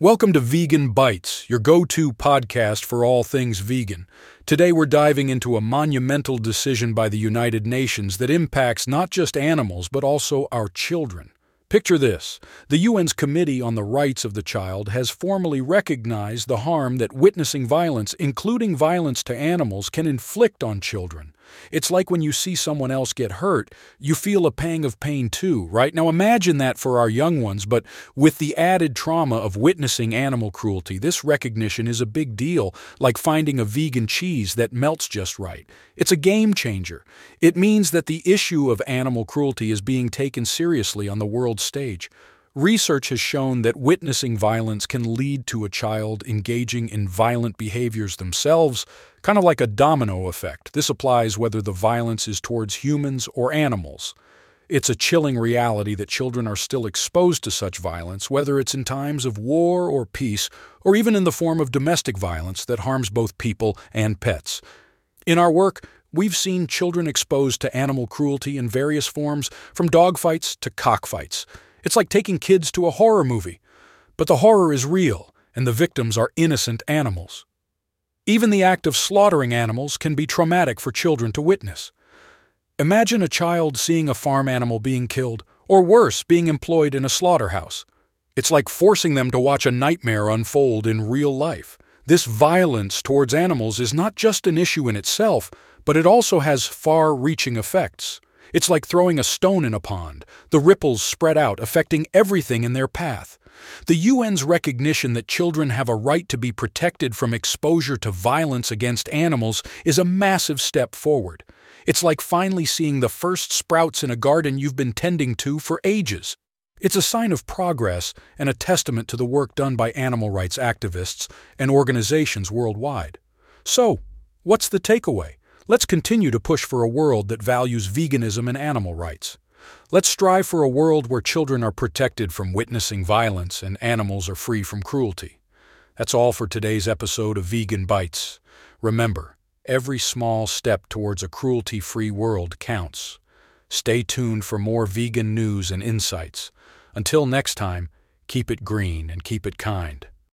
Welcome to Vegan Bites, your go to podcast for all things vegan. Today we're diving into a monumental decision by the United Nations that impacts not just animals, but also our children. Picture this the UN's Committee on the Rights of the Child has formally recognized the harm that witnessing violence, including violence to animals, can inflict on children. It's like when you see someone else get hurt, you feel a pang of pain too, right? Now imagine that for our young ones, but with the added trauma of witnessing animal cruelty, this recognition is a big deal, like finding a vegan cheese that melts just right. It's a game changer. It means that the issue of animal cruelty is being taken seriously on the world stage. Research has shown that witnessing violence can lead to a child engaging in violent behaviors themselves, kind of like a domino effect. This applies whether the violence is towards humans or animals. It's a chilling reality that children are still exposed to such violence, whether it's in times of war or peace, or even in the form of domestic violence that harms both people and pets. In our work, we've seen children exposed to animal cruelty in various forms, from dogfights to cockfights. It's like taking kids to a horror movie. But the horror is real, and the victims are innocent animals. Even the act of slaughtering animals can be traumatic for children to witness. Imagine a child seeing a farm animal being killed, or worse, being employed in a slaughterhouse. It's like forcing them to watch a nightmare unfold in real life. This violence towards animals is not just an issue in itself, but it also has far reaching effects. It's like throwing a stone in a pond. The ripples spread out, affecting everything in their path. The UN's recognition that children have a right to be protected from exposure to violence against animals is a massive step forward. It's like finally seeing the first sprouts in a garden you've been tending to for ages. It's a sign of progress and a testament to the work done by animal rights activists and organizations worldwide. So, what's the takeaway? Let's continue to push for a world that values veganism and animal rights. Let's strive for a world where children are protected from witnessing violence and animals are free from cruelty. That's all for today's episode of Vegan Bites. Remember, every small step towards a cruelty free world counts. Stay tuned for more vegan news and insights. Until next time, keep it green and keep it kind.